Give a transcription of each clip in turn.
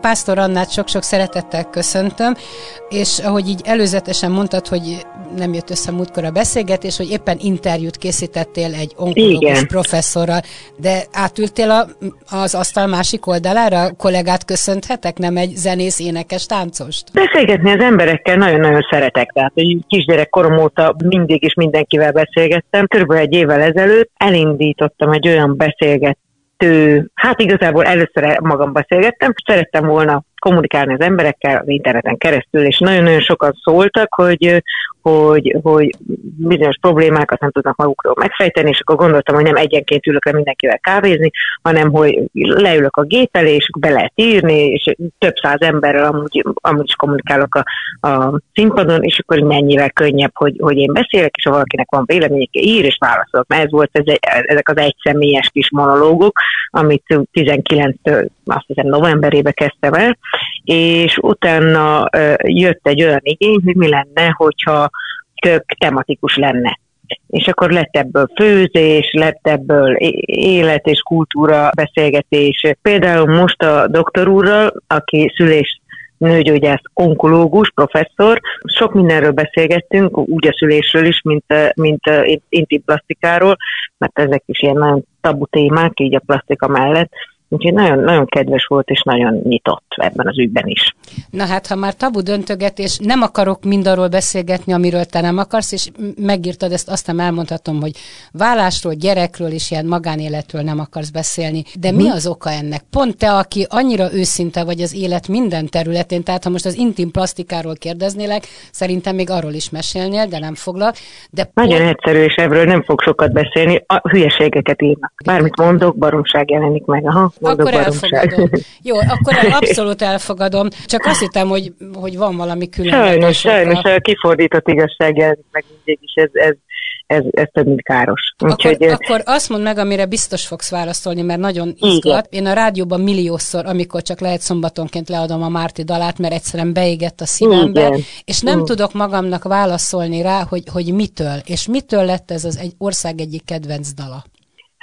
Pásztor Annát sok-sok szeretettel köszöntöm, és ahogy így előzetesen mondtad, hogy nem jött össze múltkor a beszélgetés, hogy éppen interjút készítettél egy onkológus professzorral, de átültél a, az asztal másik oldalára, kollégát köszönthetek, nem egy zenész, énekes, táncost? Beszélgetni az emberekkel nagyon-nagyon szeretek, tehát hogy kisgyerek korom óta mindig is mindenkivel beszélgettem. Körülbelül egy évvel ezelőtt elindítottam egy olyan beszélgetést, hát igazából először magam beszélgettem, szerettem volna kommunikálni az emberekkel az interneten keresztül, és nagyon-nagyon sokan szóltak, hogy, hogy, hogy bizonyos problémákat nem tudnak magukról megfejteni, és akkor gondoltam, hogy nem egyenként ülök le mindenkivel kávézni, hanem hogy leülök a gép elé, és be lehet írni, és több száz emberrel amúgy, amúgy is kommunikálok a, a színpadon, és akkor mennyivel könnyebb, hogy, hogy én beszélek, és ha valakinek van véleménye, ír, és válaszolok. Mert ez volt ez ezek az egyszemélyes kis monológok, amit 19-től azt hiszem novemberébe kezdtem el, és utána jött egy olyan igény, hogy mi lenne, hogyha tök tematikus lenne és akkor lett ebből főzés, lett ebből élet és kultúra beszélgetés. Például most a doktor úrral, aki szülés nőgyógyász, onkológus, professzor. Sok mindenről beszélgettünk, úgy a szülésről is, mint, mint intim plastikáról, mert ezek is ilyen nagyon tabu témák, így a plastika mellett. Úgyhogy nagyon, nagyon kedves volt, és nagyon nyitott ebben az ügyben is. Na hát, ha már tabu döntögetés, nem akarok mindarról beszélgetni, amiről te nem akarsz, és megírtad ezt, aztán elmondhatom, hogy vállásról, gyerekről és ilyen magánéletről nem akarsz beszélni. De mi mhm. az oka ennek? Pont te, aki annyira őszinte vagy az élet minden területén, tehát ha most az intim plastikáról kérdeznélek, szerintem még arról is mesélnél, de nem foglak. De Nagyon pont... egyszerű, és ebből nem fog sokat beszélni. A hülyeségeket írnak. Bármit mondok, baromság jelenik meg. Aha akkor elfogadom. Jó, akkor abszolút elfogadom. Csak azt hittem, hogy, hogy van valami különleges. Sajnos, sajnos a kifordított igazság jelent meg mindig is, ez, ez, ez, ez több, mint káros. Úgyhogy, akkor, akkor azt mondd meg, amire biztos fogsz válaszolni, mert nagyon izgat. Igen. Én a rádióban milliószor, amikor csak lehet szombatonként leadom a Márti dalát, mert egyszerűen beégett a szívembe, Igen. és nem Igen. tudok magamnak válaszolni rá, hogy, hogy mitől, és mitől lett ez az egy ország egyik kedvenc dala.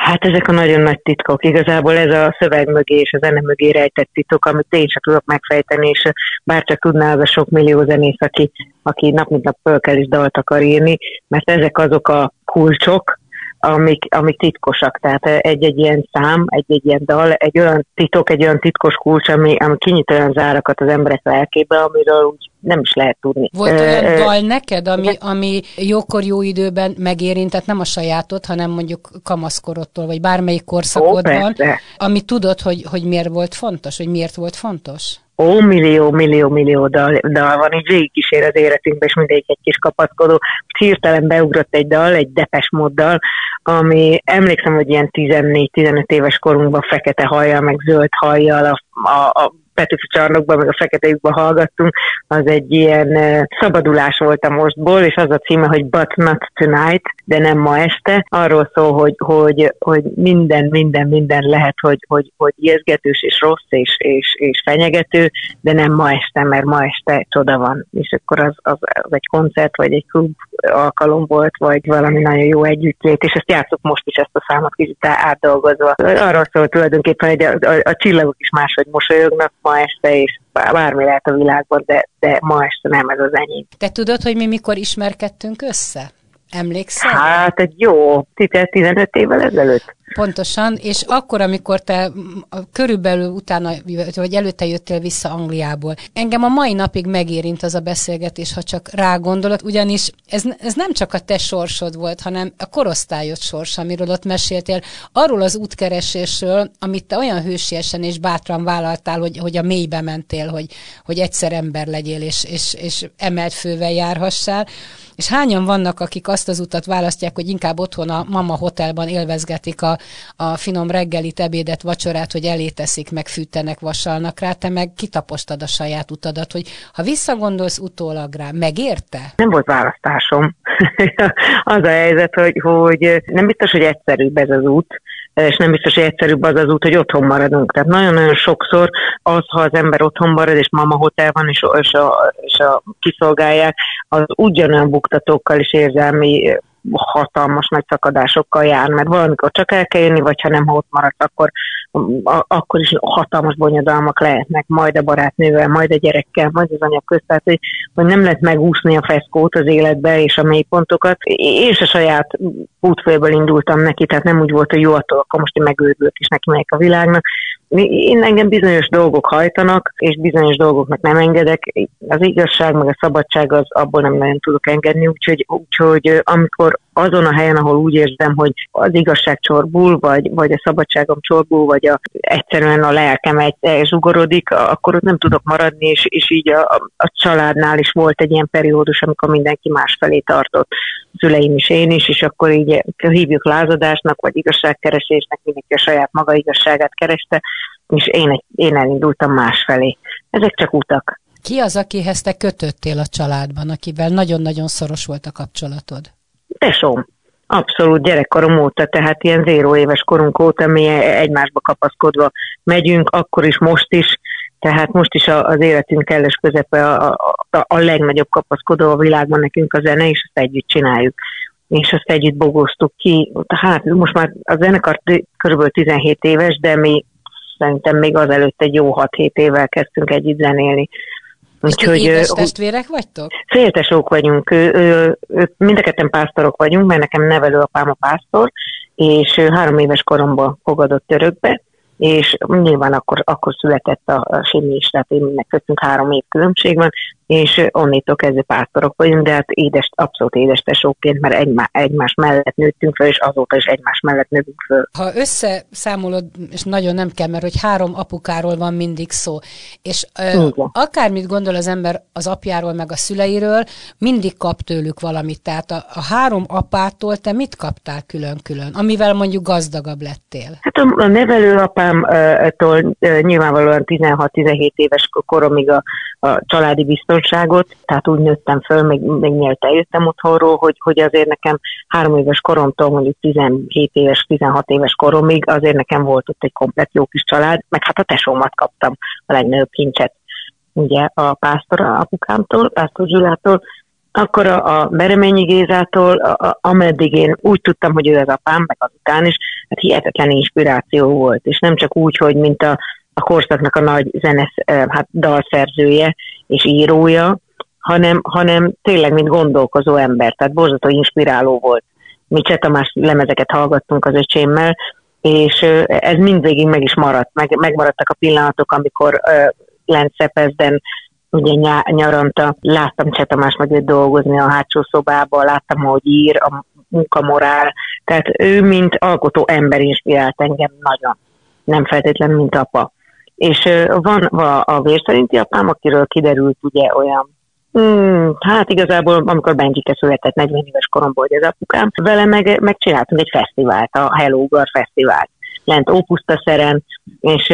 Hát ezek a nagyon nagy titkok. Igazából ez a szöveg mögé és a zene mögé rejtett titok, amit én sem tudok megfejteni, és bárcsak tudná az a sok millió zenész, aki, aki nap mint nap föl kell is dalt akar írni, mert ezek azok a kulcsok, amik, amik titkosak. Tehát egy-egy ilyen szám, egy-egy ilyen dal, egy olyan titok, egy olyan titkos kulcs, ami, ami kinyit olyan zárakat az emberek lelkébe, amiről úgy nem is lehet tudni. Volt olyan dal neked, ami, ami jókor jó időben megérintett, nem a sajátot, hanem mondjuk kamaszkorodtól, vagy bármelyik korszakodban, Ó, ami tudod, hogy, hogy miért volt fontos, hogy miért volt fontos? Ó, millió, millió, millió dal, dal van, így végigkísér az életünkbe, és mindegy egy kis kapaszkodó. Hirtelen beugrott egy dal, egy depes moddal, ami emlékszem, hogy ilyen 14-15 éves korunkban fekete hajjal, meg zöld hajjal a, a, a Petőfi csarnokban, meg a fekete hallgattunk, az egy ilyen szabadulás volt a mostból, és az a címe, hogy But Not Tonight, de nem ma este. Arról szól, hogy, hogy, hogy minden, minden, minden lehet, hogy, hogy, hogy ijeszgetős és rossz és, és, és fenyegető, de nem ma este, mert ma este csoda van. És akkor az, az, az egy koncert, vagy egy klub alkalom volt, vagy valami nagyon jó együttlét, és ezt játszok most is ezt a számot kicsit átdolgozva. Arról szól tulajdonképpen, hogy a, a, a csillagok is máshogy mosolyognak, ma este, és bármi lehet a világban, de, de ma este nem ez az enyém. Te tudod, hogy mi mikor ismerkedtünk össze? Emlékszel? Hát egy jó 15 évvel ezelőtt. Pontosan, és akkor, amikor te körülbelül utána, vagy előtte jöttél vissza Angliából, engem a mai napig megérint az a beszélgetés, ha csak rá gondolod, ugyanis ez, ez nem csak a te sorsod volt, hanem a korosztályod sorsa, amiről ott meséltél, arról az útkeresésről, amit te olyan hősiesen és bátran vállaltál, hogy, hogy a mélybe mentél, hogy, hogy egyszer ember legyél, és, és, és emelt fővel járhassál, és hányan vannak, akik azt az utat választják, hogy inkább otthon a mama hotelban élvezgetik a, a finom reggelit, ebédet, vacsorát, hogy eléteszik, meg fűtenek, vasalnak rá, te meg kitapostad a saját utadat, hogy ha visszagondolsz utólag rá, megérte? Nem volt választásom. az a helyzet, hogy, hogy nem biztos, hogy egyszerűbb ez az út, és nem biztos, hogy egyszerűbb az az út, hogy otthon maradunk. Tehát nagyon-nagyon sokszor az, ha az ember otthon marad, és mama hotel van, és, és, a, és a kiszolgálják, az ugyanolyan buktatókkal és érzelmi hatalmas nagy szakadásokkal jár, mert valamikor csak el kell jönni, vagy ha nem, ha ott maradt, akkor, akkor is hatalmas bonyodalmak lehetnek, majd a barátnővel, majd a gyerekkel, majd az anyag közt, tehát hogy, hogy nem lehet megúszni a feszkót az életbe és a mélypontokat. Én a saját útfélből indultam neki, tehát nem úgy volt, hogy jó attól, akkor most én megőrülök és neki megyek a világnak. Én engem bizonyos dolgok hajtanak, és bizonyos dolgoknak nem engedek. Az igazság, meg a szabadság, az abból nem nagyon tudok engedni, úgyhogy, úgyhogy amikor azon a helyen, ahol úgy érzem, hogy az igazság csorbul, vagy, vagy a szabadságom csorbul, vagy a, egyszerűen a lelkem egy, zsugorodik, akkor ott nem tudok maradni, és, és így a, a családnál is volt egy ilyen periódus, amikor mindenki másfelé tartott, szüleim is, én is, és akkor így hívjuk lázadásnak, vagy igazságkeresésnek, mindenki a saját maga igazságát kereste, és én, én elindultam másfelé. Ezek csak utak. Ki az, akihez te kötöttél a családban, akivel nagyon-nagyon szoros volt a kapcsolatod? Tesóm. Abszolút gyerekkorom óta, tehát ilyen zéró éves korunk óta mi egymásba kapaszkodva megyünk, akkor is, most is, tehát most is az életünk kellős közepe a, a, a legnagyobb kapaszkodó a világban nekünk a zene, és ezt együtt csináljuk. És azt együtt bogoztuk ki. Hát most már a zenekar kb. 17 éves, de mi szerintem még azelőtt egy jó 6-7 évvel kezdtünk együtt zenélni. Úgyhogy, édes testvérek vagytok? Féltesók vagyunk, ő, ő, ő, mind a ketten pásztorok vagyunk, mert nekem nevelőapám a pásztor, és három éves koromban fogadott örökbe, és nyilván akkor, akkor született a, a Simi is, tehát én nekünk három év különbség van, és onnitól kezdve pásztorok vagyunk, de hát édes, abszolút édes tesóként, mert egymás, egymás mellett nőttünk fel, és azóta is egymás mellett nőttünk föl. Ha összeszámolod, és nagyon nem kell, mert hogy három apukáról van mindig szó, és ö, akármit gondol az ember az apjáról, meg a szüleiről, mindig kap tőlük valamit. Tehát a, a három apától te mit kaptál külön-külön, amivel mondjuk gazdagabb lettél? Hát a, a nevelőapámtól nyilvánvalóan 16-17 éves koromig a, a családi biztonság biztonságot, tehát úgy nőttem föl, még, még mielőtt eljöttem otthonról, hogy, hogy azért nekem három éves koromtól mondjuk 17 éves, 16 éves koromig azért nekem volt ott egy komplet jó kis család, meg hát a tesómat kaptam a legnagyobb kincset ugye a pásztor apukámtól, pásztor Zsulától, akkor a, a Bereményi Gézától, a, a, ameddig én úgy tudtam, hogy ő az apám, meg azután is, hát hihetetlen inspiráció volt, és nem csak úgy, hogy mint a, a korszaknak a nagy zenes, hát dalszerzője, és írója, hanem, hanem tényleg, mint gondolkozó ember, tehát borzató inspiráló volt. Mi Cseh Tamás lemezeket hallgattunk az öcsémmel, és ez mindvégig meg is maradt. Meg, megmaradtak a pillanatok, amikor uh, lent Szepezden ugye ny- nyaranta, láttam Cseh Tamás meg dolgozni a hátsó szobában, láttam, hogy ír, a munkamorál, tehát ő, mint alkotó ember inspirált engem nagyon, nem feltétlenül, mint apa. És van a vérszerinti apám, akiről kiderült ugye olyan Hmm, hát igazából, amikor Benjike született 40 éves koromból, hogy az apukám, vele meg, megcsináltunk egy fesztivált, a Hello Gar fesztivált lent Ópusztaszeren, és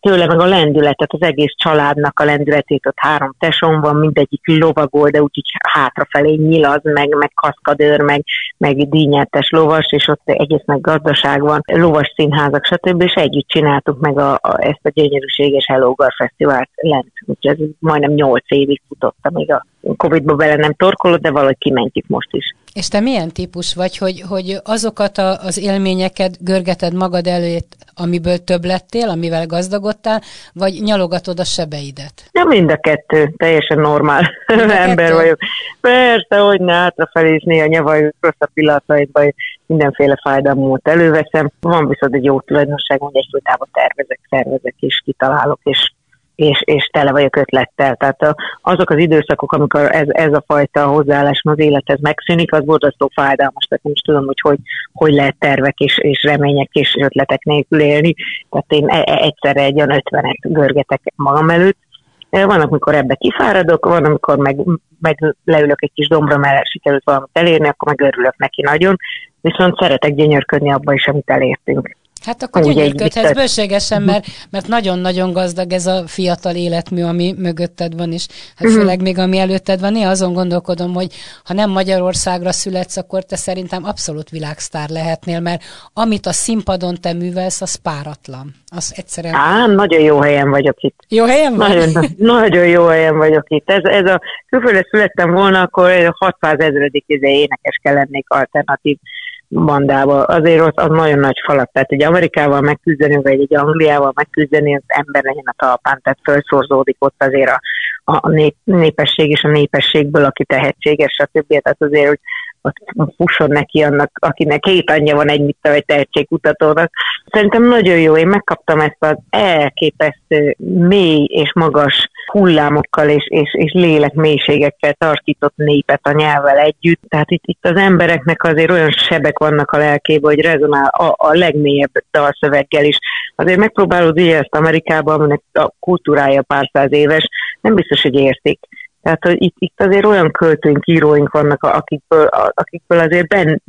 tőle meg a lendületet, az egész családnak a lendületét, ott három tesom van, mindegyik lovagol, de úgyhogy hátrafelé nyilaz, meg, meg kaszkadőr, meg, meg dínyertes lovas, és ott egész meg gazdaság van, lovas színházak, stb. és együtt csináltuk meg a, a, ezt a gyönyörűséges Hello Gar Fesztivált lent. Úgyhogy ez majdnem nyolc évig futott, amíg a Covid-ba bele nem torkolott, de valahogy kimentjük most is. És te milyen típus vagy, hogy, hogy azokat a, az élményeket görgeted magad előtt, amiből több lettél, amivel gazdagodtál, vagy nyalogatod a sebeidet? Ja, mind a kettő. Teljesen normál ember kettő? vagyok. Persze, hogy ne hátrafelé is néha nyavaj rossz a pillanataidban, mindenféle fájdalmot előveszem. Van viszont egy jó tulajdonság, hogy egyfolytában tervezek, szervezek és kitalálok, és és, és tele vagyok ötlettel. Tehát azok az időszakok, amikor ez, ez a fajta hozzáállás az élethez megszűnik, az borzasztó fájdalmas, tehát is tudom, hogy hogy, hogy lehet tervek és, és remények és ötletek nélkül élni. Tehát én e, e, egyszerre egy olyan ötvenet görgetek magam előtt, Van, amikor ebbe kifáradok, van, amikor meg, meg leülök egy kis dombra, mert sikerült valamit elérni, akkor meg örülök neki nagyon, viszont szeretek gyönyörködni abba is, amit elértünk. Hát akkor gyönyörködhetsz bőségesen, mert, mert nagyon-nagyon gazdag ez a fiatal életmű, ami mögötted van, és hát uh-huh. főleg még ami előtted van. Én azon gondolkodom, hogy ha nem Magyarországra születsz, akkor te szerintem abszolút világsztár lehetnél, mert amit a színpadon te művelsz, az páratlan. Az egyszerűen... Á, nagyon jó helyen vagyok itt. Jó helyen vagy? Nagyon, nagyon jó helyen vagyok itt. Ez, ez a külföldre születtem volna, akkor 600 ezredik énekes kell lennék alternatív bandába, azért ott az nagyon nagy falat, tehát egy Amerikával megküzdeni, vagy egy Angliával megküzdeni, az ember legyen a talpán, tehát felszorzódik ott azért a, a nép, népesség és a népességből, aki tehetséges, stb. Tehát azért, hogy ott fusson neki annak, akinek két anyja van egy, mit egy tehetségkutatónak. Szerintem nagyon jó, én megkaptam ezt az elképesztő mély és magas hullámokkal és, és, és lélek mélységekkel tarkított népet a nyelvvel együtt. Tehát itt, itt az embereknek azért olyan sebek vannak a lelkében, hogy rezonál a, a legmélyebb dalszöveggel is. Azért megpróbálod ugye ezt Amerikában, aminek a kultúrája pár száz éves, nem biztos, hogy értik. Tehát, hogy itt, itt azért olyan költőink, íróink vannak, akikből, akikből azért ben,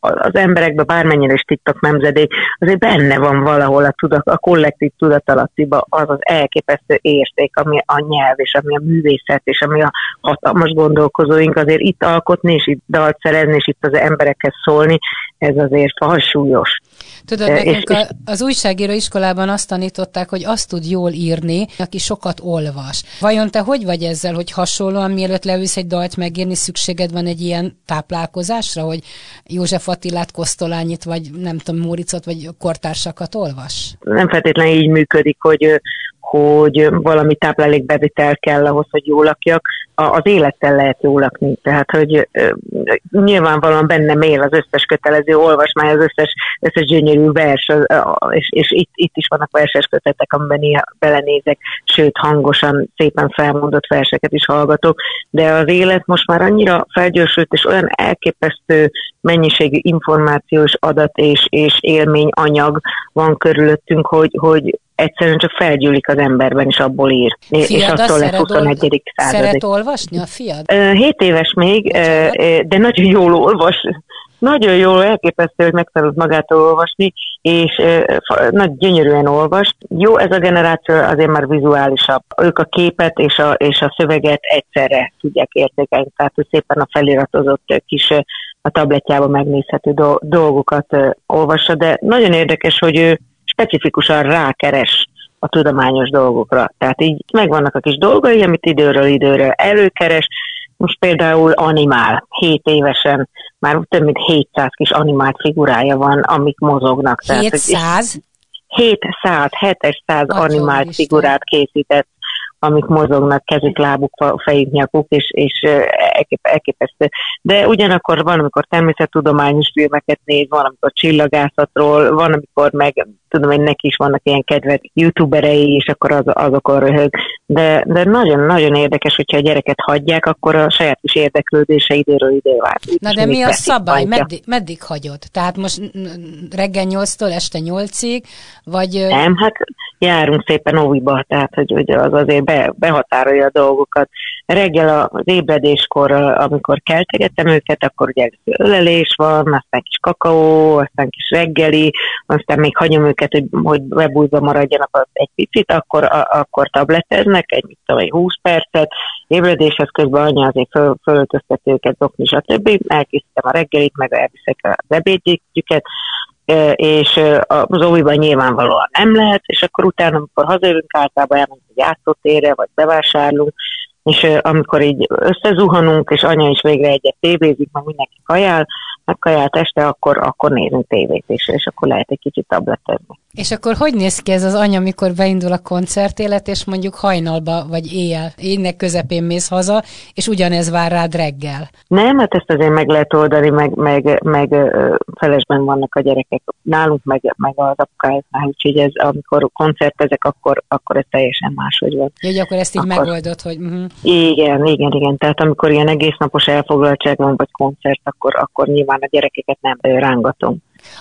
az emberekben bármennyire is TikTok nemzedék, azért benne van valahol a, tudat, a kollektív tudatalattiba az az elképesztő érték, ami a nyelv, és ami a művészet, és ami a hatalmas gondolkozóink azért itt alkotni, és itt dalt szerezni, és itt az emberekhez szólni, ez azért falsúlyos. Tudod, nekünk és, az újságíró iskolában azt tanították, hogy azt tud jól írni, aki sokat olvas. Vajon te hogy vagy ezzel, hogy hasonlóan mielőtt leülsz egy dalt megírni, szükséged van egy ilyen táplálkozásra, hogy József Attilát, Kosztolányit, vagy nem tudom, Móricot, vagy kortársakat olvas? Nem feltétlenül így működik, hogy hogy valami táplálékbevitel kell ahhoz, hogy jól lakjak, az élettel lehet jól lakni. Tehát, hogy nyilvánvalóan bennem él az összes kötelező olvasmány, az összes, összes gyönyörű vers, és, és itt, itt is vannak verses kötetek, amiben belenézek, sőt, hangosan, szépen felmondott verseket is hallgatok, de az élet most már annyira felgyorsult, és olyan elképesztő mennyiségű információs adat és, és élmény anyag van körülöttünk, hogy, hogy egyszerűen csak felgyűlik az emberben, és abból ír. Fiad és attól lesz 21. század. Szeret olvasni a fiad? Hét éves még, de nagyon jól olvas. Nagyon jól, elképesztő, hogy megtanult magától olvasni, és nagy gyönyörűen olvas. Jó, ez a generáció azért már vizuálisabb. Ők a képet és a, és a szöveget egyszerre tudják értékelni, tehát hogy szépen a feliratozott kis a tabletjában megnézhető dolgokat olvassa, de nagyon érdekes, hogy ő specifikusan rákeres a tudományos dolgokra. Tehát így megvannak a kis dolgai, amit időről időre előkeres. Most például animál, 7 évesen már több mint 700 kis animált figurája van, amik mozognak. 700? 700, 700 animált figurát készített amik mozognak, kezük, lábuk, fejük, nyakuk, és, és elképesztő. De ugyanakkor van, amikor természettudományos filmeket néz, van, amikor csillagászatról, van, amikor meg tudom, hogy neki is vannak ilyen kedvelt youtuberei, és akkor az, azokon röhög. De, de nagyon-nagyon érdekes, hogyha a gyereket hagyják, akkor a saját is érdeklődése időről idő vált. Na de mi a szabály? Meddig, meddig hagyod? Tehát most reggel 8-tól este 8-ig, vagy... Nem, hát járunk szépen óviba, tehát hogy, hogy az azért be, behatárolja a dolgokat. Reggel az ébredéskor, amikor keltegetem őket, akkor ugye ölelés van, aztán kis kakaó, aztán kis reggeli, aztán még hagyom őket, hogy, hogy webújba maradjanak egy picit, akkor, a, akkor tableteznek, egy, mit tudom, egy 20 percet, ébredéshez közben anya azért föl, fölöltöztet őket, zokni, stb. Elkészítem a reggelit, meg elviszek az ebédjüket, és az óviban nyilvánvalóan nem lehet, és akkor utána, amikor hazajövünk, általában elmondjuk egy játszótérre, vagy bevásárlunk, és amikor így összezuhanunk, és anya is végre egyet tévézik, meg mindenki kajál, meg kaját este, akkor, akkor nézünk tévét is, és akkor lehet egy kicsit tabletezni. És akkor hogy néz ki ez az anya, amikor beindul a koncertélet, és mondjuk hajnalba, vagy éjjel, énnek közepén mész haza, és ugyanez vár rád reggel? Nem, hát ezt azért meg lehet oldani, meg, meg, meg felesben vannak a gyerekek nálunk, meg, meg az apukájuknál, úgyhogy ez, amikor koncertezek, akkor, akkor ez teljesen máshogy van. Jó, hogy akkor ezt így akkor... megoldod, hogy... Uh-huh. Igen, igen, igen. Tehát amikor ilyen egész napos elfoglaltság van, vagy koncert, akkor, akkor nyilván a gyerekeket nem rángatom.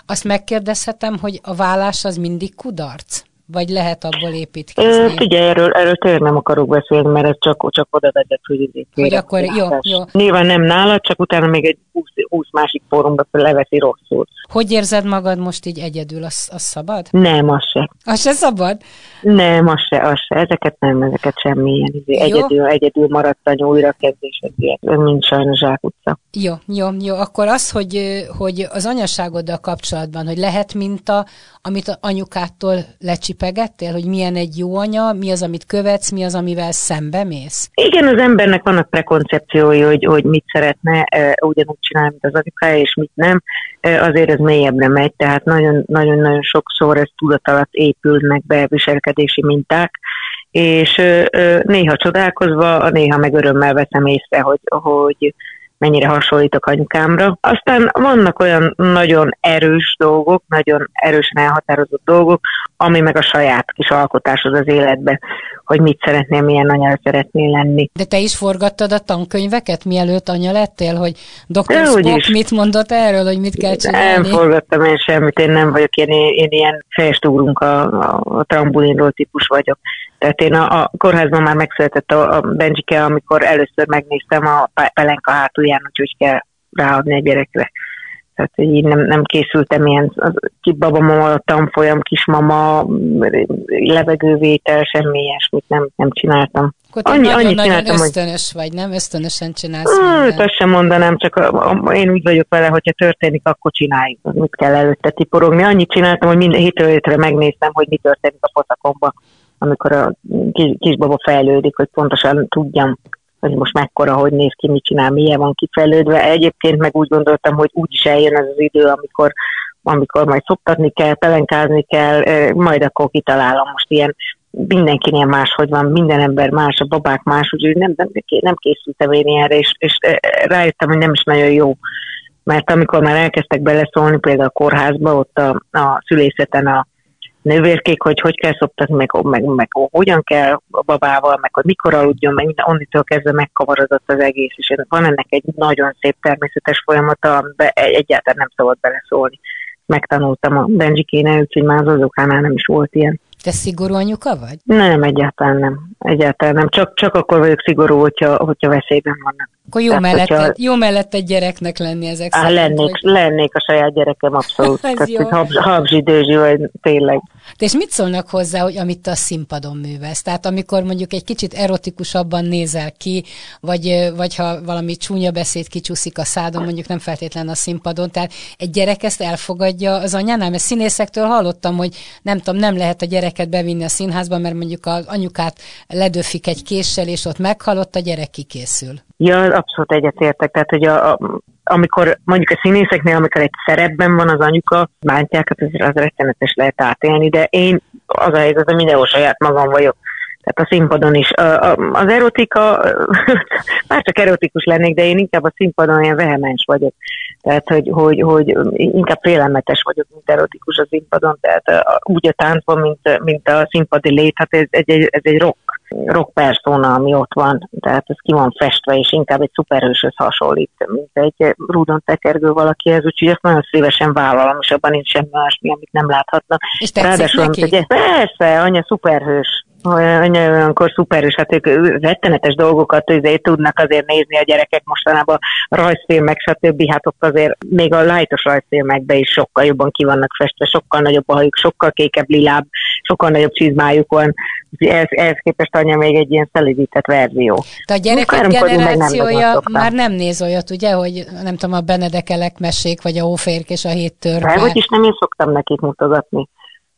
Azt megkérdezhetem, hogy a vállás az mindig kudarc? Vagy lehet abból építkezni? Figyelj, erről, erről tényleg nem akarok beszélni, mert ez csak, csak oda vezet, hogy Hogy akkor jó, jó. Nyilván nem nála, csak utána még egy 20, 20 másik fórumba leveszi rosszul. Hogy érzed magad most így egyedül? Az, az szabad? Nem, az se. Az se szabad? Nem, az se, az se. Ezeket nem, ezeket semmilyen. Izé, egyedül, egyedül maradt a újrakezdés, ez mind sajnos zsákutca. Jó, jó, jó. Akkor az, hogy, hogy az anyaságoddal kapcsolatban, hogy lehet minta, amit anyukától lecsipegettél, hogy milyen egy jó anya, mi az, amit követsz, mi az, amivel szembe mész? Igen, az embernek vannak prekoncepciói, hogy, hogy mit szeretne ugyanúgy csinálni, mint az anyukája, és mit nem. Azért ez mélyebbre megy, tehát nagyon-nagyon sokszor ez tudat alatt épülnek be viselkedési minták, és néha csodálkozva, néha meg örömmel veszem észre, hogy, hogy mennyire hasonlítok anyukámra. Aztán vannak olyan nagyon erős dolgok, nagyon erősen elhatározott dolgok, ami meg a saját kis alkotásod az életbe, hogy mit szeretnél, milyen anya szeretnél lenni. De te is forgattad a tankönyveket, mielőtt anya lettél, hogy Dr. Spock mit mondott erről, hogy mit kell csinálni? Nem forgattam én semmit, én nem vagyok, én, én ilyen fejestúrunk a, a, a trambulinról típus vagyok. Tehát én a, a kórházban már megszületett a, a Benjike, amikor először megnéztem a pelenka hátulján, hogy hogy kell ráadni egy gyerekre. Tehát hogy így nem, nem készültem ilyen kibabamama, tanfolyam, kismama, levegővétel, semmi ilyesmit nem, nem csináltam. Akkor Annyi, nagyon, annyit nagyon ösztönös hogy... vagy, nem? Ösztönösen csinálsz hát, Azt sem mondanám, csak a, a, én úgy vagyok vele, hogyha történik, akkor csináljuk. Mit kell előtte tiporogni. Annyit csináltam, hogy minden hétről hétre megnéztem, hogy mi történik a poszakomban amikor a kisbaba fejlődik, hogy pontosan tudjam, hogy most mekkora, hogy néz ki, mit csinál, milyen van kifejlődve. Egyébként meg úgy gondoltam, hogy úgy is eljön ez az idő, amikor, amikor majd szoptatni kell, pelenkázni kell, majd akkor kitalálom most ilyen mindenkinél máshogy van, minden ember más, a babák más, úgyhogy nem, nem, nem készültem én ilyenre, és, és rájöttem, hogy nem is nagyon jó. Mert amikor már elkezdtek beleszólni, például a kórházba, ott a, a szülészeten a nővérkék, hogy hogy kell szoptatni, meg, meg, meg hogyan kell a babával, meg hogy mikor aludjon, meg minden, onnitől kezdve megkavarodott az egész, és van ennek egy nagyon szép természetes folyamata, amiben egyáltalán nem szabad beleszólni. Megtanultam a Benjikénél, úgyhogy már az azokánál nem is volt ilyen. Te szigorú anyuka vagy? Nem, egyáltalán nem. Egyáltalán nem. Csak, csak akkor vagyok szigorú, hogyha, hogyha veszélyben vannak. Akkor jó, Tehát, mellett, hogyha... jó mellett egy gyereknek lenni ezek Á, szerint, lennék, hogy... lennék a saját gyerekem, abszolút. Tehát, jó. Habz, habzsi, dőzsi, vagy tényleg. De és mit szólnak hozzá, hogy amit te a színpadon művelsz? Tehát amikor mondjuk egy kicsit erotikusabban nézel ki, vagy, vagy ha valami csúnya beszéd kicsúszik a szádon, mondjuk nem feltétlenül a színpadon, tehát egy gyerek ezt elfogadja az anyánál? Mert színészektől hallottam, hogy nem tudom, nem lehet a gyereket bevinni a színházba, mert mondjuk az anyukát ledöfik egy késsel, és ott meghalott, a gyerek kikészül. Ja, abszolút egyetértek. Tehát, hogy a, a, amikor mondjuk a színészeknél, amikor egy szerepben van az anyuka, bántják, hát az, az rettenetes lehet átélni, de én az a helyzet, hogy mindenhol saját magam vagyok tehát a színpadon is. Az erotika, már csak erotikus lennék, de én inkább a színpadon ilyen vehemens vagyok. Tehát, hogy, hogy, hogy inkább félelmetes vagyok, mint erotikus a színpadon, tehát úgy a táncban, mint, mint a színpadi lét, hát ez, ez, egy, ez egy rock, rock persona, ami ott van, tehát ez ki van festve, és inkább egy szuperhőshöz hasonlít, mint egy rúdon tekergő valakihez, úgyhogy ezt nagyon szívesen vállalom, és abban nincs semmi másmi, amit nem láthatnak. És Ráadásul, neki? Egy, persze, anya szuperhős, olyankor szuper, és hát ők rettenetes dolgokat azért tudnak azért nézni a gyerekek mostanában, rajzfilmek, stb. Hát ott azért még a lájtos rajzfilmekben is sokkal jobban ki vannak festve, sokkal nagyobb a hajuk, sokkal kékebb liláb, sokkal nagyobb csizmájuk van. Ehhez, ehhez képest anya még egy ilyen szelidített verzió. De a gyerekek generációja nem már nem néz olyat, ugye, hogy nem tudom, a Benedekelek mesék, vagy a Óférk és a Hét törpe. Hogy is nem én szoktam nekik mutogatni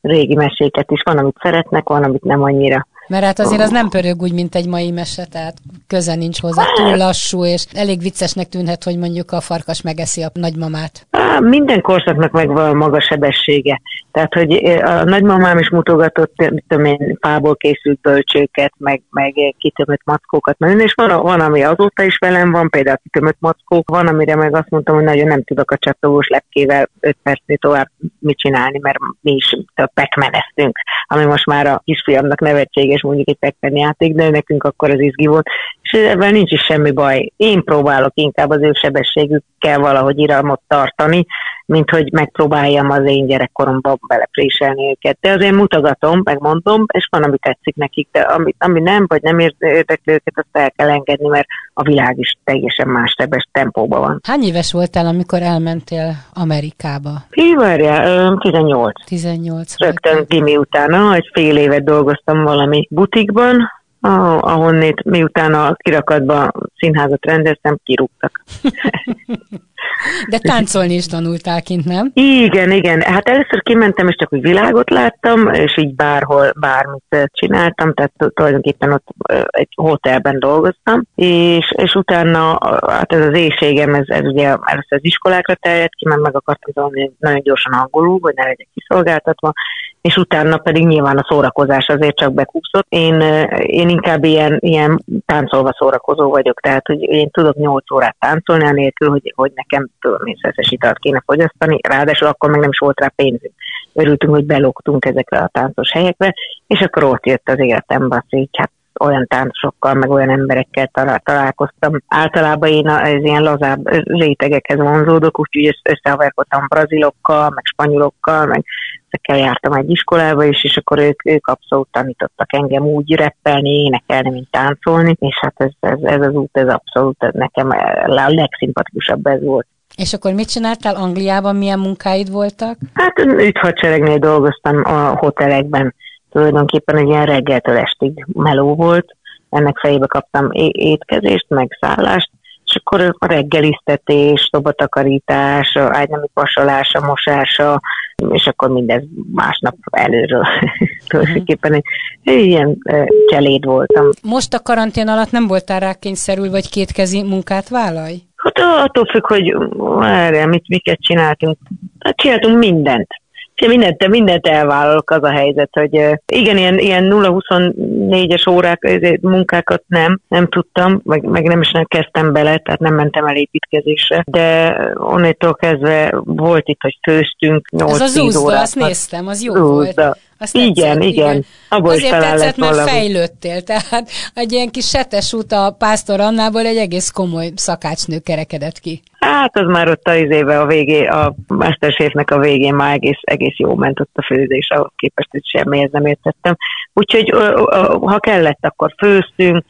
régi meséket is. Van, amit szeretnek, van, amit nem annyira. Mert hát azért az nem pörög úgy, mint egy mai mese, tehát köze nincs hozzá, túl lassú, és elég viccesnek tűnhet, hogy mondjuk a farkas megeszi a nagymamát. Minden korszaknak megvan a maga sebessége. Tehát, hogy a nagymamám is mutogatott, tudom én, fából készült bölcsőket, meg, meg kitömött mackókat, meg, és van, van, ami azóta is velem van, például kitömött mackók, van, amire meg azt mondtam, hogy nagyon nem tudok a csattogós lepkével 5 percnél tovább mit csinálni, mert mi is pekmeneztünk, ami most már a kisfiamnak nevetséges mondjuk egy pac játék, de nekünk akkor az izgi volt, és ebben nincs is semmi baj. Én próbálok inkább az ő sebességükkel valahogy iramot tartani, mint hogy megpróbáljam az én gyerekkoromban belepréselni őket. De azért mutogatom, megmondom, és van, ami tetszik nekik, de ami, ami nem, vagy nem érdekli őket, azt el kell engedni, mert a világ is teljesen más sebes tempóban van. Hány éves voltál, amikor elmentél Amerikába? Hí, várjál, 18. 18 Rögtön gimi utána, egy fél évet dolgoztam valami butikban, ahonnét miután a kirakatba színházat rendeztem, kirúgtak. De táncolni is tanultál kint, nem? Igen, igen. Hát először kimentem, és csak úgy világot láttam, és így bárhol, bármit csináltam, tehát tulajdonképpen ott egy hotelben dolgoztam, és, és utána hát ez az éjségem, ez, ez ugye először az iskolákra terjedt ki, mert meg akartam tanulni nagyon gyorsan angolul, hogy ne legyek kiszolgáltatva, és utána pedig nyilván a szórakozás azért csak bekúszott. Én, én inkább ilyen, ilyen táncolva szórakozó vagyok, tehát hogy én tudok 8 órát táncolni, anélkül, hogy, hogy nekem tudom én szeszes italt kéne fogyasztani, ráadásul akkor meg nem is volt rá pénzünk. Örültünk, hogy belógtunk ezekre a táncos helyekre, és akkor ott jött az életembe az így, hát olyan táncosokkal, meg olyan emberekkel találkoztam. Általában én az ilyen lazább rétegekhez vonzódok, úgyhogy összehaverkodtam brazilokkal, meg spanyolokkal, meg ezekkel jártam egy iskolába is, és akkor ők, ők abszolút tanítottak engem úgy reppelni, énekelni, mint táncolni, és hát ez, ez, ez az út, ez abszolút nekem a legszimpatikusabb ez volt. És akkor mit csináltál Angliában, milyen munkáid voltak? Hát ügyhadseregnél dolgoztam a hotelekben, tulajdonképpen egy ilyen reggeltől estig meló volt, ennek fejébe kaptam étkezést, meg szállást, és akkor a reggeliztetés, szobatakarítás, ágynemi vasolása, mosása, és akkor mindez másnap előről. Tulajdonképpen egy, egy ilyen cseléd voltam. Most a karantén alatt nem voltál rá kényszerül, vagy kétkezi munkát vállalj? Hát attól függ, hogy erre, mit, miket csináltunk. Hát csináltunk mindent mindent, mindent elvállalok, az a helyzet, hogy igen, ilyen, ilyen 0-24-es órák, munkákat nem, nem tudtam, meg, meg nem is nem kezdtem bele, tehát nem mentem el építkezésre, de onnétól kezdve volt itt, hogy főztünk 8 Ez az úzda, azt néztem, az jó úzda. volt. Azt igen, tetszett, igen, igen. Abból Azért tetszett, mert valami. fejlődtél, tehát egy ilyen kis setes út a pásztor Annából egy egész komoly szakácsnő kerekedett ki. Hát az már ott a izébe a végé, a mesterséfnek a végén már egész, egész jó ment ott a főzés, ahhoz képest, hogy semmihez nem értettem. Úgyhogy ha kellett, akkor főztünk,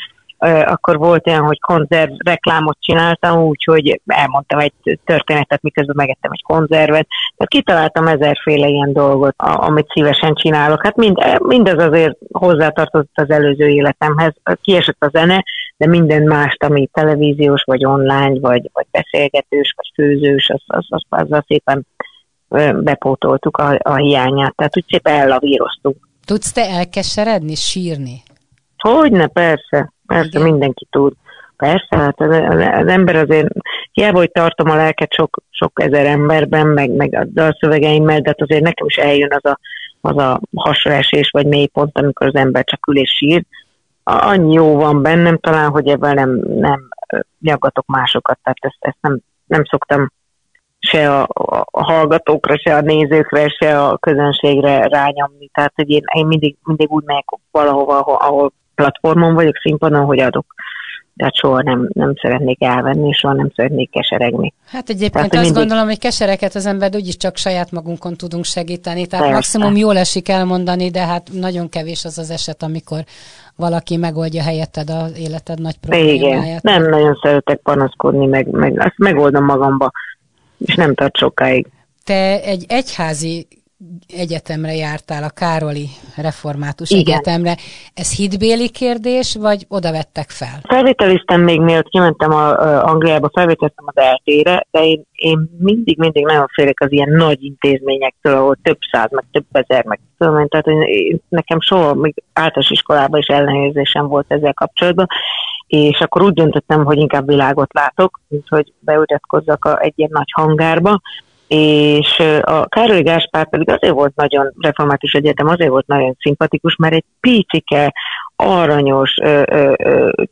akkor volt olyan, hogy konzerv reklámot csináltam, úgyhogy elmondtam egy történetet, miközben megettem egy konzervet. Tehát kitaláltam ezerféle ilyen dolgot, amit szívesen csinálok. Hát mind, mindez azért hozzátartozott az előző életemhez. Kiesett a zene, de minden más, ami televíziós, vagy online, vagy, vagy beszélgetős, vagy főzős, az, az, az, az, az szépen bepótoltuk a, a hiányát. Tehát úgy szépen ellavíroztunk. Tudsz te elkeseredni, sírni? Hogyne, persze. Persze, Igen. mindenki tud. Persze, hát az, az ember azért, hiába, hogy tartom a lelket sok, sok ezer emberben, meg, meg a dalszövegeimmel, de hát azért nekem is eljön az a, az a hasraesés vagy mélypont, amikor az ember csak ül és sír. Annyi jó van bennem talán, hogy ebben nem, nem nyaggatok másokat, tehát ezt, ezt nem, nem szoktam se a, a hallgatókra, se a nézőkre, se a közönségre rányomni. Tehát, hogy én, én mindig, mindig úgy megyek valahova, ahol, ahol platformon vagyok, színpadon, hogy adok. Tehát soha nem, nem szeretnék elvenni, és soha nem szeretnék keseregni. Hát egyébként Tehát, azt mindig... gondolom, hogy kesereket az ember úgyis csak saját magunkon tudunk segíteni. Tehát Persze. maximum jól esik elmondani, de hát nagyon kevés az az eset, amikor valaki megoldja helyetted az életed nagy problémáját. Igen, nem nagyon szeretek panaszkodni, meg, meg azt megoldom magamba, és nem tart sokáig. Te egy egyházi egyetemre jártál, a Károli Református Igen. Egyetemre. Ez hitbéli kérdés, vagy oda vettek fel? Felvételiztem még, mielőtt kimentem a, a Angliába, felvételiztem az eltére, de én, én mindig, mindig nagyon félek az ilyen nagy intézményektől, ahol több száz, meg több ezer, meg tudom tehát én, nekem soha, még általános iskolában is ellenőrzésem volt ezzel kapcsolatban, és akkor úgy döntöttem, hogy inkább világot látok, mint hogy beutatkozzak a, egy ilyen nagy hangárba, és a Károly Gáspár pedig azért volt nagyon református egyetem, azért volt nagyon szimpatikus, mert egy picike, aranyos,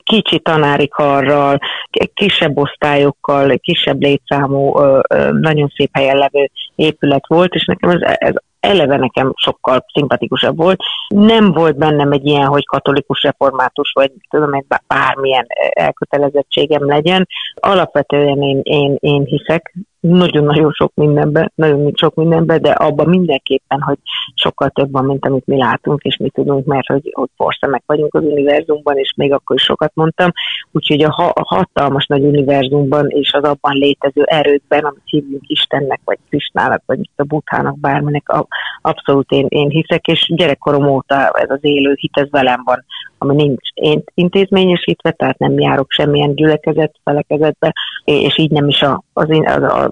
kicsi tanári karral, kisebb osztályokkal, kisebb létszámú, nagyon szép helyen levő épület volt, és nekem ez, ez eleve nekem sokkal szimpatikusabb volt. Nem volt bennem egy ilyen, hogy katolikus református, vagy tudom hogy bármilyen elkötelezettségem legyen. Alapvetően én, én, én hiszek nagyon-nagyon sok mindenbe, nagyon sok mindenbe, de abban mindenképpen, hogy sokkal több van, mint amit mi látunk, és mi tudunk, mert hogy, hogy meg vagyunk az univerzumban, és még akkor is sokat mondtam, úgyhogy a, ha, a hatalmas nagy univerzumban és az abban létező erőkben, amit hívunk Istennek, vagy Krisnának, vagy a Buthának, bárminek, a, abszolút én, én hiszek, és gyerekkorom óta ez az élő hit, ez velem van, ami nincs én intézményesítve, tehát nem járok semmilyen gyülekezet, felekezetbe, és így nem is a, az, az, az,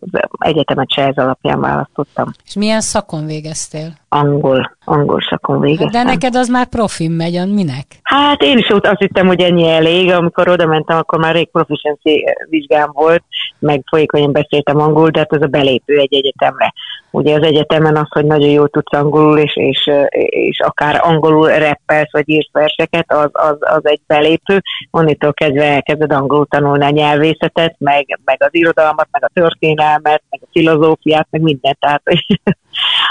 az egyetemet se ez alapján választottam. És milyen szakon végeztél? Angol, angol szakon végeztem. De neked az már profim megy, minek? Hát én is azt hittem, hogy ennyi elég. Amikor oda mentem, akkor már rég proficiency vizsgám volt, meg folyékonyan beszéltem angol, de hát ez a belépő egy egyetemre. Ugye az egyetemen az, hogy nagyon jól tudsz angolul, és, és, és akár angolul reppelsz, vagy írsz verseket, az, az, az egy belépő. Onnitól kezdve elkezded angolul tanulni a nyelvészetet, meg, meg az irodalmat, meg a történelmet, meg a filozófiát, meg mindent. Tehát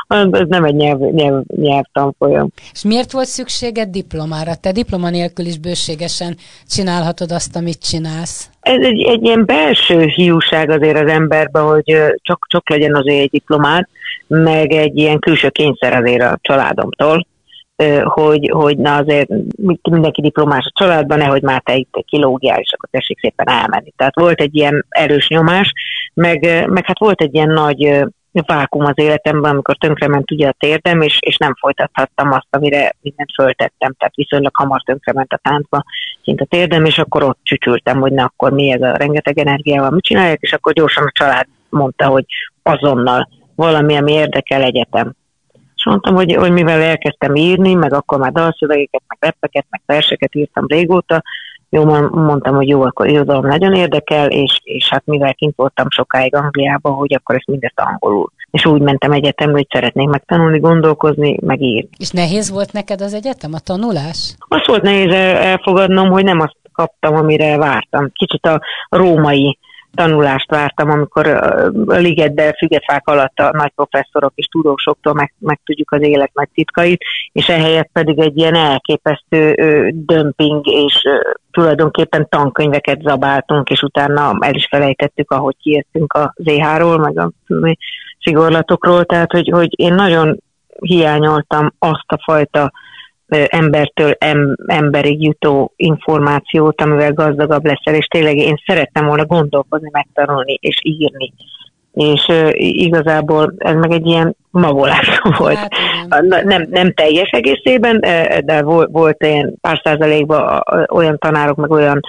ez nem egy nyelv, nyelv, nyelvtanfolyam. És miért volt szükséged diplomára? Te diploma nélkül is bőségesen csinálhatod azt, amit csinálsz. Ez egy, egy ilyen belső hiúság azért az emberben, hogy csak, csak legyen azért egy diplomát, meg egy ilyen külső kényszer azért a családomtól, hogy, hogy na azért mindenki diplomás a családban, nehogy már te itt kilógjál, és akkor tessék szépen elmenni. Tehát volt egy ilyen erős nyomás, meg, meg hát volt egy ilyen nagy vákum az életemben, amikor tönkrement ugye a térdem, és, és nem folytathattam azt, amire mindent föltettem, tehát viszonylag hamar tönkrement a táncba, kint a térdem, és akkor ott csücsültem, hogy na akkor mi ez a rengeteg energiával, mit csinálják, és akkor gyorsan a család mondta, hogy azonnal valami, ami érdekel egyetem. És mondtam, hogy, hogy mivel elkezdtem írni, meg akkor már dalszövegeket, meg reppeket, meg verseket írtam régóta, jó, mondtam, hogy jó, akkor irodalom nagyon érdekel, és, és hát mivel kint voltam sokáig Angliában, hogy akkor ezt mindezt angolul. És úgy mentem egyetemre, hogy szeretnék megtanulni, gondolkozni, megírni. És nehéz volt neked az egyetem, a tanulás? Azt volt nehéz elfogadnom, hogy nem azt kaptam, amire vártam. Kicsit a római tanulást vártam, amikor a ligetbe fügetfák alatt a nagy professzorok és tudósoktól meg, meg tudjuk az élet nagy titkait, és ehelyett pedig egy ilyen elképesztő dömping és tulajdonképpen tankönyveket zabáltunk, és utána el is felejtettük, ahogy kiértünk a ZH-ról, meg a szigorlatokról, tehát hogy, hogy én nagyon hiányoltam azt a fajta embertől em, emberig jutó információt, amivel gazdagabb leszel, és tényleg én szerettem volna gondolkozni, megtanulni és írni. És uh, igazából ez meg egy ilyen magolás volt. Hát, nem, nem teljes egészében, de volt, volt ilyen pár százalékban olyan tanárok, meg olyan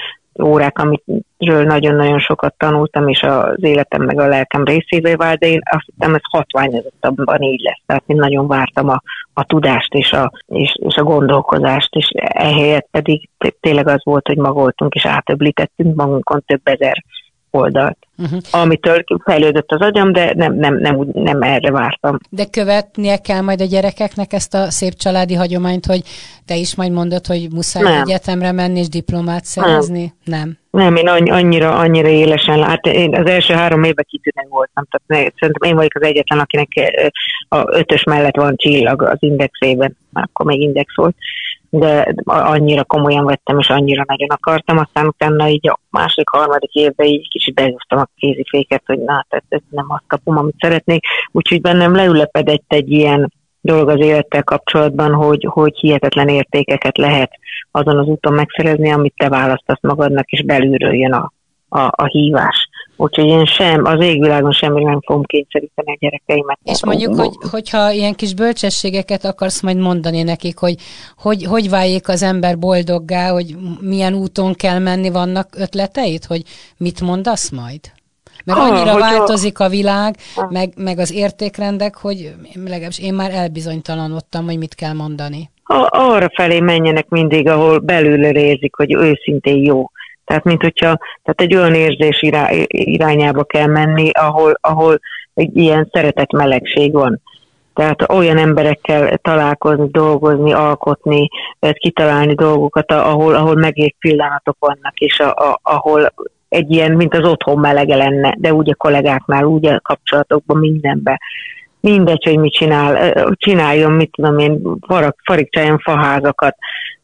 órák, amitről nagyon-nagyon sokat tanultam, és az életem meg a lelkem részévé vált, de én azt hittem, ez hatványozottabban így lesz. Tehát én nagyon vártam a, a tudást és a, és, és a gondolkozást, és ehelyett pedig tényleg az volt, hogy magoltunk és átöblítettünk magunkon több ezer oldalt, uh-huh. amitől fejlődött az agyam, de nem, nem, nem, nem erre vártam. De követnie kell majd a gyerekeknek ezt a szép családi hagyományt, hogy te is majd mondod, hogy muszáj nem. egyetemre menni és diplomát szerezni? Nem. nem. Nem, én annyira, annyira élesen lát. Én az első három évben kitűnő voltam. Tehát szerintem én vagyok az egyetlen, akinek a ötös mellett van csillag az indexében. Akkor még index volt de annyira komolyan vettem, és annyira nagyon akartam, aztán utána így a második, harmadik évben így kicsit behúztam a kéziféket, hogy na, tehát nem azt kapom, amit szeretnék, úgyhogy bennem leülepedett egy ilyen dolog az élettel kapcsolatban, hogy, hogy hihetetlen értékeket lehet azon az úton megszerezni, amit te választasz magadnak, és belülről jön a, a, a hívás. Úgyhogy én sem, az égvilágon semmi nem fogom kényszeríteni a gyerekeimet. És mondjuk, hogy, hogyha ilyen kis bölcsességeket akarsz majd mondani nekik, hogy hogy, hogy váljék az ember boldoggá, hogy milyen úton kell menni, vannak ötleteid, hogy mit mondasz majd? Mert annyira ha, változik a világ, meg, meg az értékrendek, hogy legalábbis én már elbizonytalanodtam, hogy mit kell mondani. Arra felé menjenek mindig, ahol belülről érzik, hogy őszintén jó tehát, mint hogyha tehát egy olyan érzés irányába kell menni, ahol, ahol egy ilyen szeretet melegség van. Tehát olyan emberekkel találkozni, dolgozni, alkotni, kitalálni dolgokat, ahol, ahol megért pillanatok vannak, és a, a, ahol egy ilyen, mint az otthon melege lenne, de úgy a kollégáknál, úgy a kapcsolatokban, mindenben. mindegy, hogy mit csinál, csináljon, mit tudom én, farigcsájon faházakat,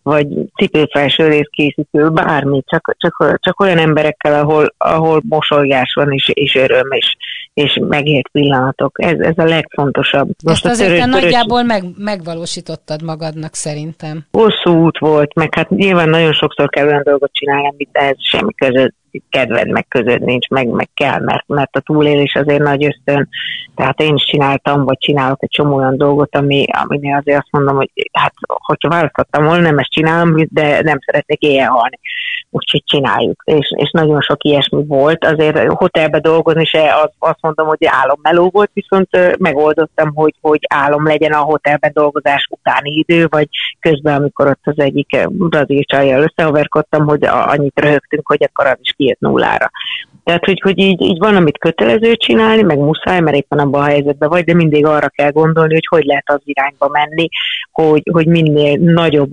vagy cipőfelső készítő, bármi, csak, csak, csak olyan emberekkel, ahol, ahol mosolygás van, és, és öröm, és, és megért pillanatok. Ez, ez a legfontosabb. Most Ezt azért te nagyjából meg, megvalósítottad magadnak szerintem. Hosszú út volt, meg hát nyilván nagyon sokszor kell olyan dolgot csinálni, amit ehhez semmi között kedved, meg között nincs, meg, meg kell, mert, mert a túlélés azért nagy ösztön. Tehát én is csináltam, vagy csinálok egy csomó olyan dolgot, ami, ami azért azt mondom, hogy hát, hogyha választottam volna, nem ezt csinálom, de nem szeretnék éjjel halni. Úgyhogy csináljuk. És, és nagyon sok ilyesmi volt. Azért hotelbe dolgozni se az, azt mondom, hogy álommeló volt, viszont megoldottam, hogy, hogy álom legyen a hotelben dolgozás utáni idő, vagy közben, amikor ott az egyik brazil csajjal összehoverkodtam, hogy annyit röhögtünk, hogy akkor az is kijött nullára. Tehát, hogy, hogy így, így van, amit kötelező csinálni, meg muszáj, mert éppen abban a helyzetben vagy, de mindig arra kell gondolni, hogy hogy lehet az irányba menni, hogy, hogy minél nagyobb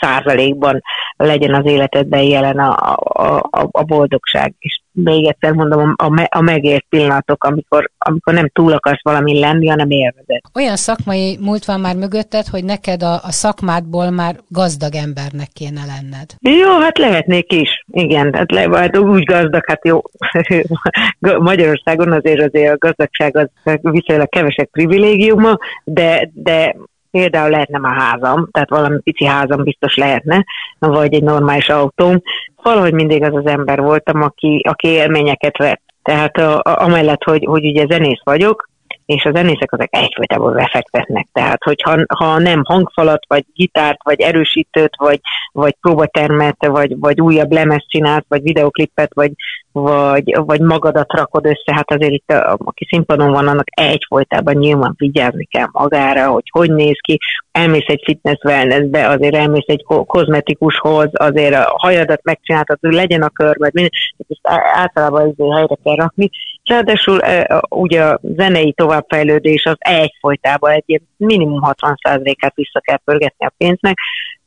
százalékban legyen az életedben jelen a, a, a, a boldogság. És még egyszer mondom, a, a megért pillanatok, amikor, amikor nem túl akarsz valami lenni, hanem élvezed. Olyan szakmai múlt van már mögötted, hogy neked a, a szakmádból már gazdag embernek kéne lenned. Jó, hát lehetnék is. Igen, hát, le, hát úgy gazdag, hát jó. Magyarországon azért azért a gazdagság az viszonylag kevesek privilégiuma, de, de például lehetne a házam, tehát valami pici házam biztos lehetne, vagy egy normális autóm. Valahogy mindig az az ember voltam, aki, aki élményeket vett. Tehát a, a, amellett, hogy, hogy ugye zenész vagyok, és a zenészek azok egyfolytában befektetnek. Tehát, hogyha ha nem hangfalat, vagy gitárt, vagy erősítőt, vagy, vagy próbatermet, vagy, vagy újabb lemez csinálsz, vagy videoklippet, vagy, vagy, vagy magadat rakod össze, hát azért itt, aki színpadon van, annak egyfolytában nyilván vigyázni kell magára, hogy hogy néz ki, elmész egy fitness wellnessbe, azért elmész egy kozmetikushoz, azért a hajadat megcsináltad, hogy legyen a körmed, ezt általában azért helyre kell rakni. Ráadásul ugye a zenei továbbfejlődés az egyfolytában egy minimum 60%-át vissza kell pörgetni a pénznek.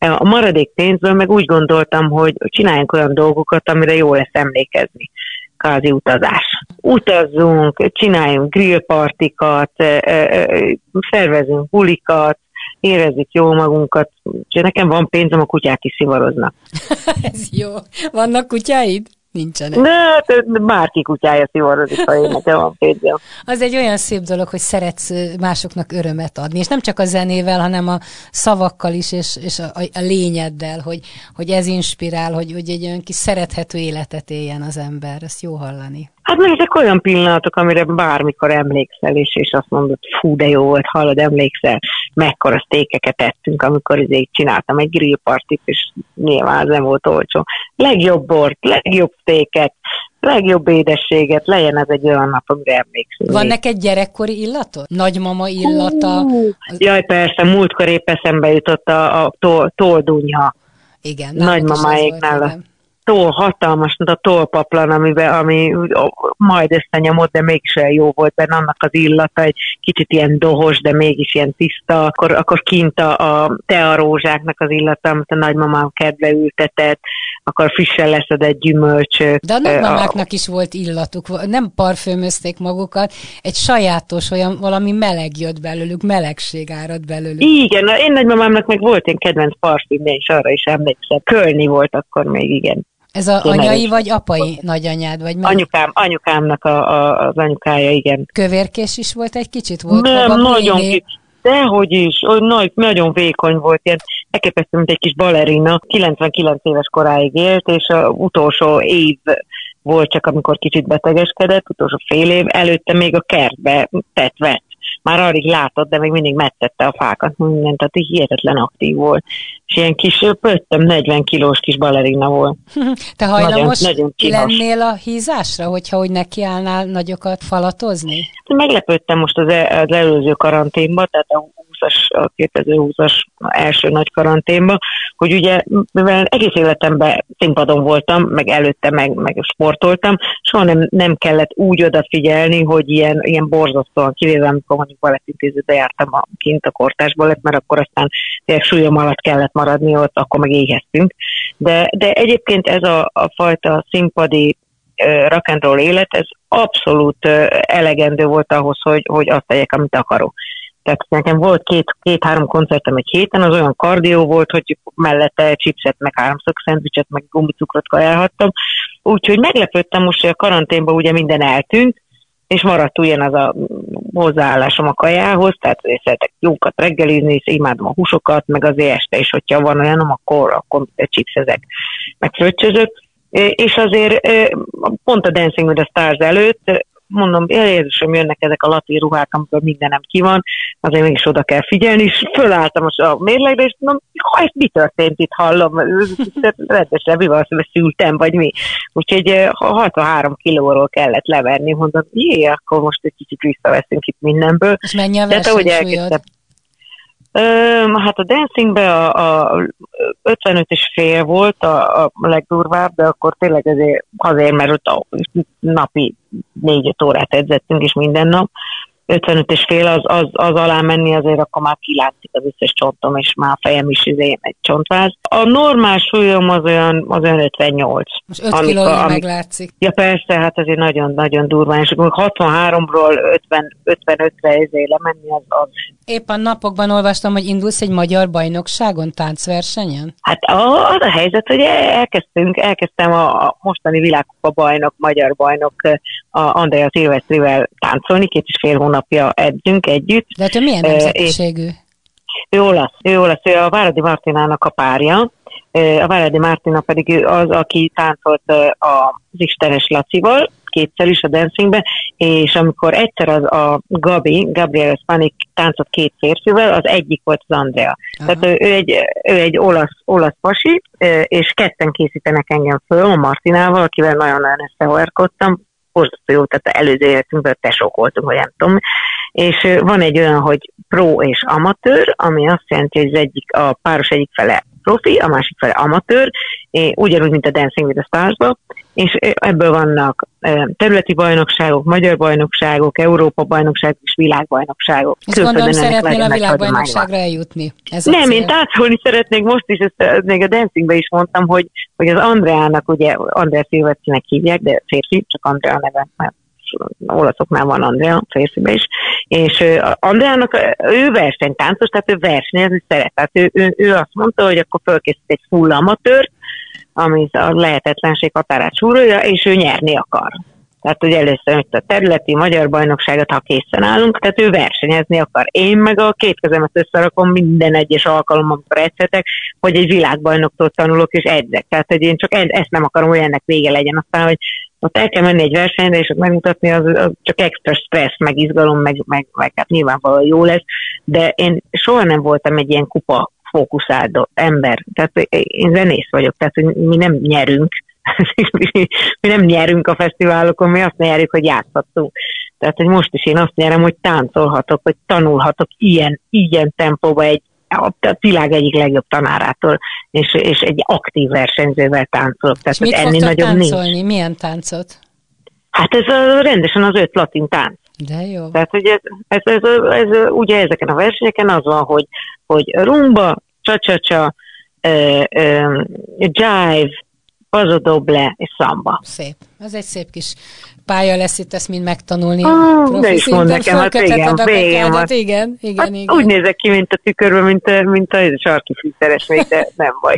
A maradék pénzből meg úgy gondoltam, hogy csináljunk olyan dolgokat, amire jó lesz emlékezni kázi utazás. Utazzunk, csináljunk grillpartikat, szervezünk bulikat, érezzük jó magunkat. Nekem van pénzem, a kutyák is szivaroznak. Ez jó. Vannak kutyáid? Nincsenek. Ne, hát bárki kutyája szivarozik, ha én nekem van pénzem. Az egy olyan szép dolog, hogy szeretsz másoknak örömet adni, és nem csak a zenével, hanem a szavakkal is, és, és a, a lényeddel, hogy, hogy ez inspirál, hogy, hogy egy olyan kis szerethető életet éljen az ember. Ezt jó hallani. Hát meg ezek olyan pillanatok, amire bármikor emlékszel, és, és azt mondod, fú, de jó volt, hallod, emlékszel, mekkora sztékeket ettünk, amikor izé csináltam egy grillpartit, és nyilván az nem volt olcsó. Legjobb bort, legjobb sztéket, legjobb édességet, legyen ez egy olyan nap, amire emlékszünk. Van neked gyerekkori illatod? Nagymama illata? Uh, jaj, persze, múltkor épp eszembe jutott a, a tol, toldunyha. Igen. Nagymamáéknál tól hatalmas, mint a tolpaplan, amiben, ami majd összenyomott, de mégis olyan jó volt benne annak az illata, egy kicsit ilyen dohos, de mégis ilyen tiszta, akkor, akkor kint a, a tearózsáknak az illata, amit a nagymamám kedve ültetett, akkor frissen leszedett gyümölcsök. De a nagymamáknak a... is volt illatuk, nem parfümözték magukat, egy sajátos olyan valami meleg jött belőlük, melegség árad belőlük. Igen, én nagymamámnak meg volt én kedvenc parfüm, és arra is emlékszem. Kölni volt akkor még, igen. Ez a anyai vagy apai nagyanyád? Vagy Anyukám, anyukámnak a, a, az anyukája, igen. Kövérkés is volt egy kicsit? Volt Nem, nagyon kicsit. Dehogy is, nagy, nagyon vékony volt, ilyen elképesztő, mint egy kis balerina. 99 éves koráig élt, és a utolsó év volt csak, amikor kicsit betegeskedett, utolsó fél év, előtte még a kertbe tett vett már alig látott, de még mindig megtette a fákat, mindent, tehát hihetetlen aktív volt. És ilyen kis pöttöm, 40 kilós kis balerina volt. Te hajlamos nagyon, nagyon lennél a hízásra, hogyha úgy nekiállnál nagyokat falatozni? Meglepődtem most az, el, az előző karanténban, tehát a 20-as, a 2020-as első nagy karanténban, hogy ugye, mivel egész életemben színpadon voltam, meg előtte meg, meg sportoltam, soha nem, nem kellett úgy odafigyelni, hogy ilyen, ilyen borzasztóan, kivéve amikor mondjuk balettintézőbe jártam a, kint a kortás balett, mert akkor aztán tényleg súlyom alatt kellett maradni ott, akkor meg éheztünk. De, de egyébként ez a, a fajta színpadi rock and roll élet, ez abszolút elegendő volt ahhoz, hogy, hogy azt tegyek, amit akarok. Tehát nekem volt két, két-három koncertem egy héten, az olyan kardió volt, hogy mellette chipset, meg háromszög szendvicset, meg gumicukrot kajálhattam. Úgyhogy meglepődtem most, hogy a karanténban ugye minden eltűnt, és maradt ugyanaz a hozzáállásom a kajához, tehát szeretek jókat reggelizni, és imádom a húsokat, meg azért este is, hogyha van olyanom, akkor, akkor chipsezek, meg fröccsözök. És azért pont a Dancing with the Stars előtt mondom, Jézusom, jönnek ezek a latin ruhák, amikor mindenem ki van, azért mégis oda kell figyelni, és fölálltam a mérlegre, és mondom, ha ez mi történt itt, hallom, rendesen mi van, hogy szültem, vagy mi. Úgyhogy 63 kilóról kellett leverni, mondom, jé, akkor most egy kicsit visszaveszünk itt mindenből. És mennyi a versenysúlyod? Hát a dancingbe a, a 55 és fél volt a, a legdurvább, de akkor tényleg azért, azért mert ott a napi 4-5 órát edzettünk, és minden nap. 55 és fél, az, az, az alá menni, azért akkor már kilátszik az összes csontom, és már a fejem is izé egy csontváz. A normál súlyom az olyan, az olyan 58. Most 5 kiló meglátszik. Ja persze, hát azért nagyon-nagyon durván, és akkor 63-ról 50, 55-re ezért lemenni, az, az Épp a napokban olvastam, hogy indulsz egy magyar bajnokságon, táncversenyen? Hát az a helyzet, hogy elkezdtünk, elkezdtem a mostani világkupa bajnok, magyar bajnok, a Andrea Szilvesztrivel táncolni, két és fél hónapja edzünk együtt. De hát ő milyen nemzetiségű? Ő olasz, ő olasz, ő a Váradi Martinának a párja, a Váradi Martina pedig az, aki táncolt az Istenes Lacival, kétszer is a dancingbe, és amikor egyszer az a Gabi, Gabriel Spanik táncot két férfivel, az egyik volt az Andrea. Aha. Tehát ő, ő, egy, ő egy olasz, olasz pasi, és ketten készítenek engem föl a Martinával, akivel nagyon-nagyon összehoerkodtam, borzasztó jó, tehát előző életünkben tesók voltunk, hogy nem tudom. És van egy olyan, hogy pro és amatőr, ami azt jelenti, hogy az egyik, a páros egyik fele profi, a másik fele amatőr, ugyanúgy, mint a Dancing with the stars és ebből vannak területi bajnokságok, magyar bajnokságok, Európa bajnokságok és világbajnokságok. Ezt gondolom szeretnél a világbajnokságra eljutni. Ez Nem, én táncolni szeretnék, most is ezt még a dancingbe is mondtam, hogy, hogy az Andreának, ugye Andrea Szilvesztinek hívják, de férfi, csak Andrea neve, mert olaszoknál van Andrea, férfibe is, és Andreának ő versenytáncos, tehát ő versenyezni szeret. Tehát ő, ő, ő azt mondta, hogy akkor fölkészít egy full amatőr, ami a lehetetlenség határát súrolja, és ő nyerni akar. Tehát, hogy először itt a területi magyar bajnokságot, ha készen állunk, tehát ő versenyezni akar. Én meg a két kezemet összerakom minden egyes alkalommal, amikor edzetek, hogy egy világbajnoktól tanulok és edzek. Tehát, hogy én csak ezt nem akarom, hogy ennek vége legyen. Aztán, hogy ott el kell menni egy versenyre, és ott megmutatni, az, az csak extra stressz, meg izgalom, meg, meg, meg hát nyilvánvalóan jó lesz, de én soha nem voltam egy ilyen kupa fókuszált ember. Tehát én zenész vagyok, tehát mi nem nyerünk, mi nem nyerünk a fesztiválokon, mi azt nyerjük, hogy játszhatunk. Tehát, hogy most is én azt nyerem, hogy táncolhatok, hogy tanulhatok ilyen, ilyen tempóba egy a világ egyik legjobb tanárától, és, és egy aktív versenyzővel táncolok. Tehát és mit ennél nagyobb táncolni? Nincs. Milyen táncot? Hát ez a, rendesen az öt latin tánc. De jó. Tehát, hogy ez, ez, ez, ez, ez, ugye ezeken a versenyeken az van, hogy, hogy rumba, csa-csa-csa, jive, pazodoble és szamba. Szép. Ez egy szép kis pálya lesz itt ezt mind megtanulni. Ah, de is mond nekem, hát igen, végén van. Igen, igen, hát igen. Úgy nézek ki, mint a tükörben, mint a, mint a sarki fűszeres, de nem baj.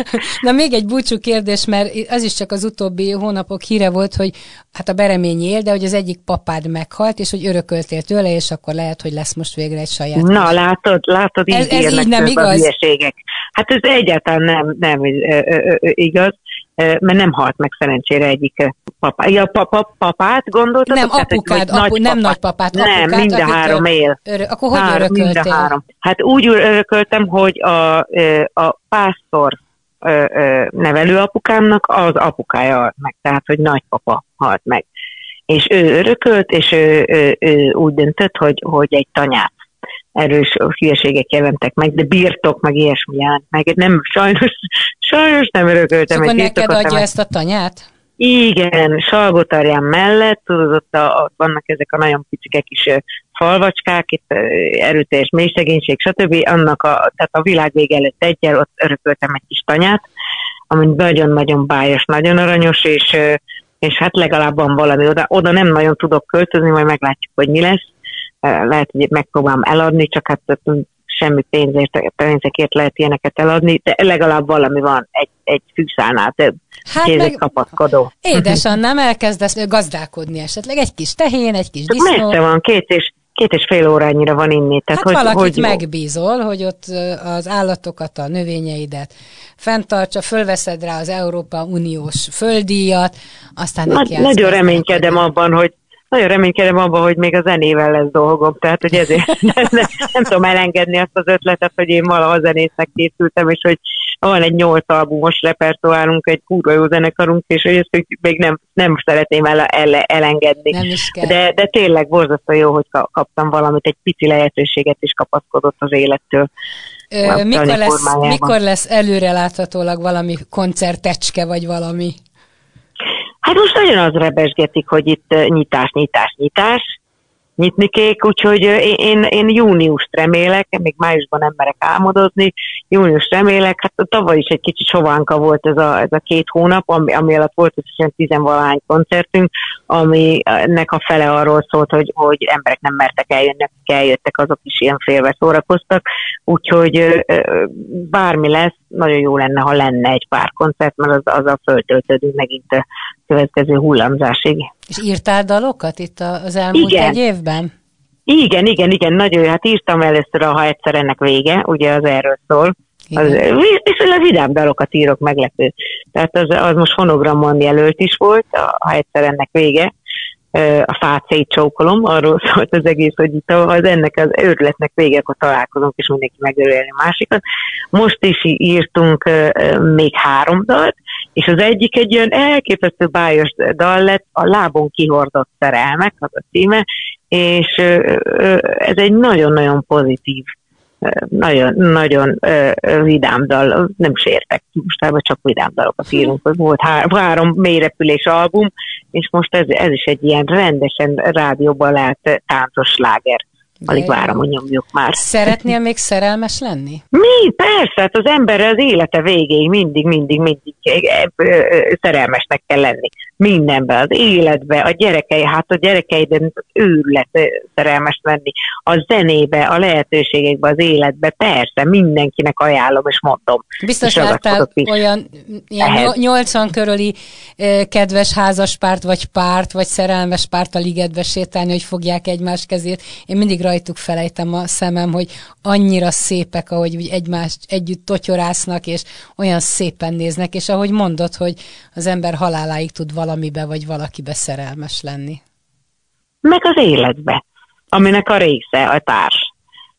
Na még egy búcsú kérdés, mert az is csak az utóbbi hónapok híre volt, hogy hát a Bereményi él, de hogy az egyik papád meghalt, és hogy örököltél tőle, és akkor lehet, hogy lesz most végre egy saját. Na, kis. látod, látod, így ez, ez így nem igaz? A. Hát ez egyáltalán nem, nem igaz mert nem halt meg szerencsére egyik papá. Ja, papa, papát gondoltad? Nem, apukád, apu, nagy nem nagypapát, apukát. Nem, mind a három él. Örö, akkor hogy Hár, örököltél? Mind a három. Hát úgy örököltem, hogy a, a pásztor nevelőapukámnak az apukája halt meg, tehát hogy nagypapa halt meg. És ő örökölt, és ő, ő, ő úgy döntött, hogy, hogy egy tanyát erős hülyeségek jelentek meg, de birtok, meg ilyesmi jelent meg. Nem, sajnos, sajnos nem örököltem egy neked adja ezt a tanyát? Igen, Salgotarján mellett, tudod, ott, a, ott vannak ezek a nagyon picike kis falvacskák, itt erőteljes mélyszegénység, stb. Annak a, tehát a világ vége előtt egyel, ott örököltem egy kis tanyát, ami nagyon-nagyon bájos, nagyon aranyos, és és hát legalább van valami. Oda, oda nem nagyon tudok költözni, majd meglátjuk, hogy mi lesz. Lehet, hogy megpróbálom eladni, csak hát semmi pénzért, pénzekért lehet ilyeneket eladni, de legalább valami van, egy, egy fűszálnál több. Hát meg kapaszkodó. Édesanyám, nem elkezdesz gazdálkodni esetleg, egy kis tehén, egy kis disznó. Messze van, két és, két és fél órányira van inni. Tehát hát hogy, valakit hogy megbízol, hogy ott az állatokat, a növényeidet fenntartsa, fölveszed rá az Európa Uniós földíjat, aztán Na, Nagyon reménykedem abban, hogy nagyon reménykedem abban, hogy még a zenével lesz dolgom, tehát hogy ezért nem, nem, nem tudom elengedni azt az ötletet, hogy én valaha zenésznek készültem, és hogy van egy nyolc albumos repertoárunk, egy kurva jó zenekarunk, és hogy ezt hogy még nem, nem szeretném el, el, elengedni. Nem is kell. De, de tényleg borzasztó jó, hogy kaptam valamit, egy pici lehetőséget is kapaszkodott az élettől. Ö, mikor, lesz, mikor lesz előreláthatólag valami koncertecske, vagy valami? Hát most nagyon az rebesgetik, hogy itt nyitás, nyitás, nyitás, nyitni kék, úgyhogy én, én júniust remélek, még májusban nem merek álmodozni, június remélek, hát tavaly is egy kicsit sovánka volt ez a, ez a két hónap, ami, ami alatt volt összesen tizenvalahány koncertünk, aminek a fele arról szólt, hogy, hogy emberek nem mertek eljönni, akik eljöttek, azok is ilyen félve szórakoztak, úgyhogy bármi lesz, nagyon jó lenne, ha lenne egy pár koncert, mert az, az a föltöltődünk megint a következő hullámzásig. És írtál dalokat itt az elmúlt igen. egy évben? Igen, igen, igen, nagyon jó. Hát írtam először, ha egyszer ennek vége, ugye az erről szól. Az, viszonylag vidám dalokat írok, meglepő. Tehát az, az most fonogramon jelölt is volt, ha egyszer ennek vége a fát szétcsókolom, arról szólt az egész, hogy itt az ennek az őrületnek vége, akkor találkozunk, és mindenki megörülni a másikat. Most is írtunk még három dalt, és az egyik egy olyan elképesztő bájos dal lett, a lábon kihordott szerelmek, az a címe, és ez egy nagyon-nagyon pozitív nagyon, nagyon vidám dal, nem is értek, mostában csak vidám dalokat írunk. Volt há- három mélyrepülés album, és most ez, ez is egy ilyen rendesen rádióban lehet táncos láger. Alig várom, hogy nyomjuk már. Szeretnél még szerelmes lenni? Mi? Persze, hát az ember az élete végéig mindig, mindig, mindig szerelmesnek kell lenni. Mindenben, az életbe, a gyerekei, hát a gyerekeiden őrület szerelmes lenni. A zenébe, a lehetőségekbe, az életbe, persze, mindenkinek ajánlom, és mondom. Biztos láttál olyan ilyen 80 körüli kedves házaspárt, vagy párt, vagy szerelmes párt a ligetbe sétálni, hogy fogják egymás kezét. Én mindig rajtuk felejtem a szemem, hogy annyira szépek, ahogy úgy egymást együtt totyorásznak, és olyan szépen néznek, és ahogy mondod, hogy az ember haláláig tud valamibe vagy valakibe szerelmes lenni. Meg az életbe, aminek a része a társ.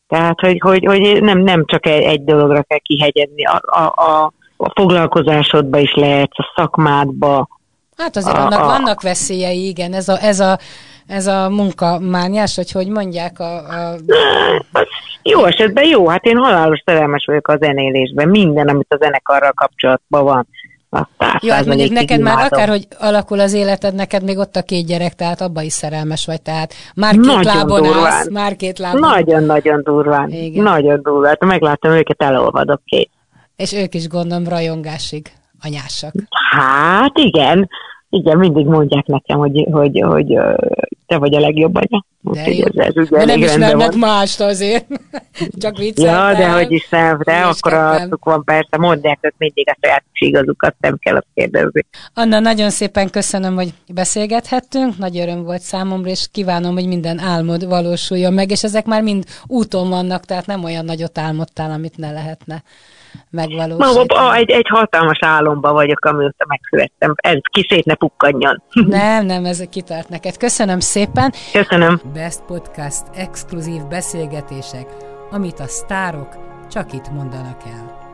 Tehát, hogy, hogy, hogy nem, nem csak egy, egy dologra kell kihegyezni, a, a, a, a foglalkozásodba is lehet, a szakmádba. Hát azért a, annak a, vannak veszélyei, igen, ez a, ez a ez a munkamániás, hogy hogy mondják a... a... Jó esetben jó, hát én halálos szerelmes vagyok a zenélésben, minden, amit a zenekarral kapcsolatban van. Jó, hát mondjuk neked már akár, hogy alakul az életed, neked még ott a két gyerek, tehát abba is szerelmes vagy, tehát már két nagyon lábon durván. állsz, már két lábon. Nagyon-nagyon durván, Igen. nagyon durván. Hát meglátom őket, elolvadok két. És ők is gondolom rajongásig anyásak. Hát igen, igen, mindig mondják nekem, hogy, hogy, hogy te vagy a legjobb anya. De, jó. ez, ez de nem ismernek mást azért. Csak vicceltem. Ja, de hogy is nem, de akkor azok van persze, mondják hogy mindig a saját igazukat, nem kell azt kérdezni. Anna, nagyon szépen köszönöm, hogy beszélgethettünk, nagy öröm volt számomra, és kívánom, hogy minden álmod valósuljon meg, és ezek már mind úton vannak, tehát nem olyan nagyot álmodtál, amit ne lehetne megvalósítani. Ma, egy, egy hatalmas álomba vagyok, amióta megszülettem. Ez ki szét ne pukkadjon. Nem, nem, ez kitart neked. Köszönöm szépen. Köszönöm. Best Podcast exkluzív beszélgetések, amit a sztárok csak itt mondanak el.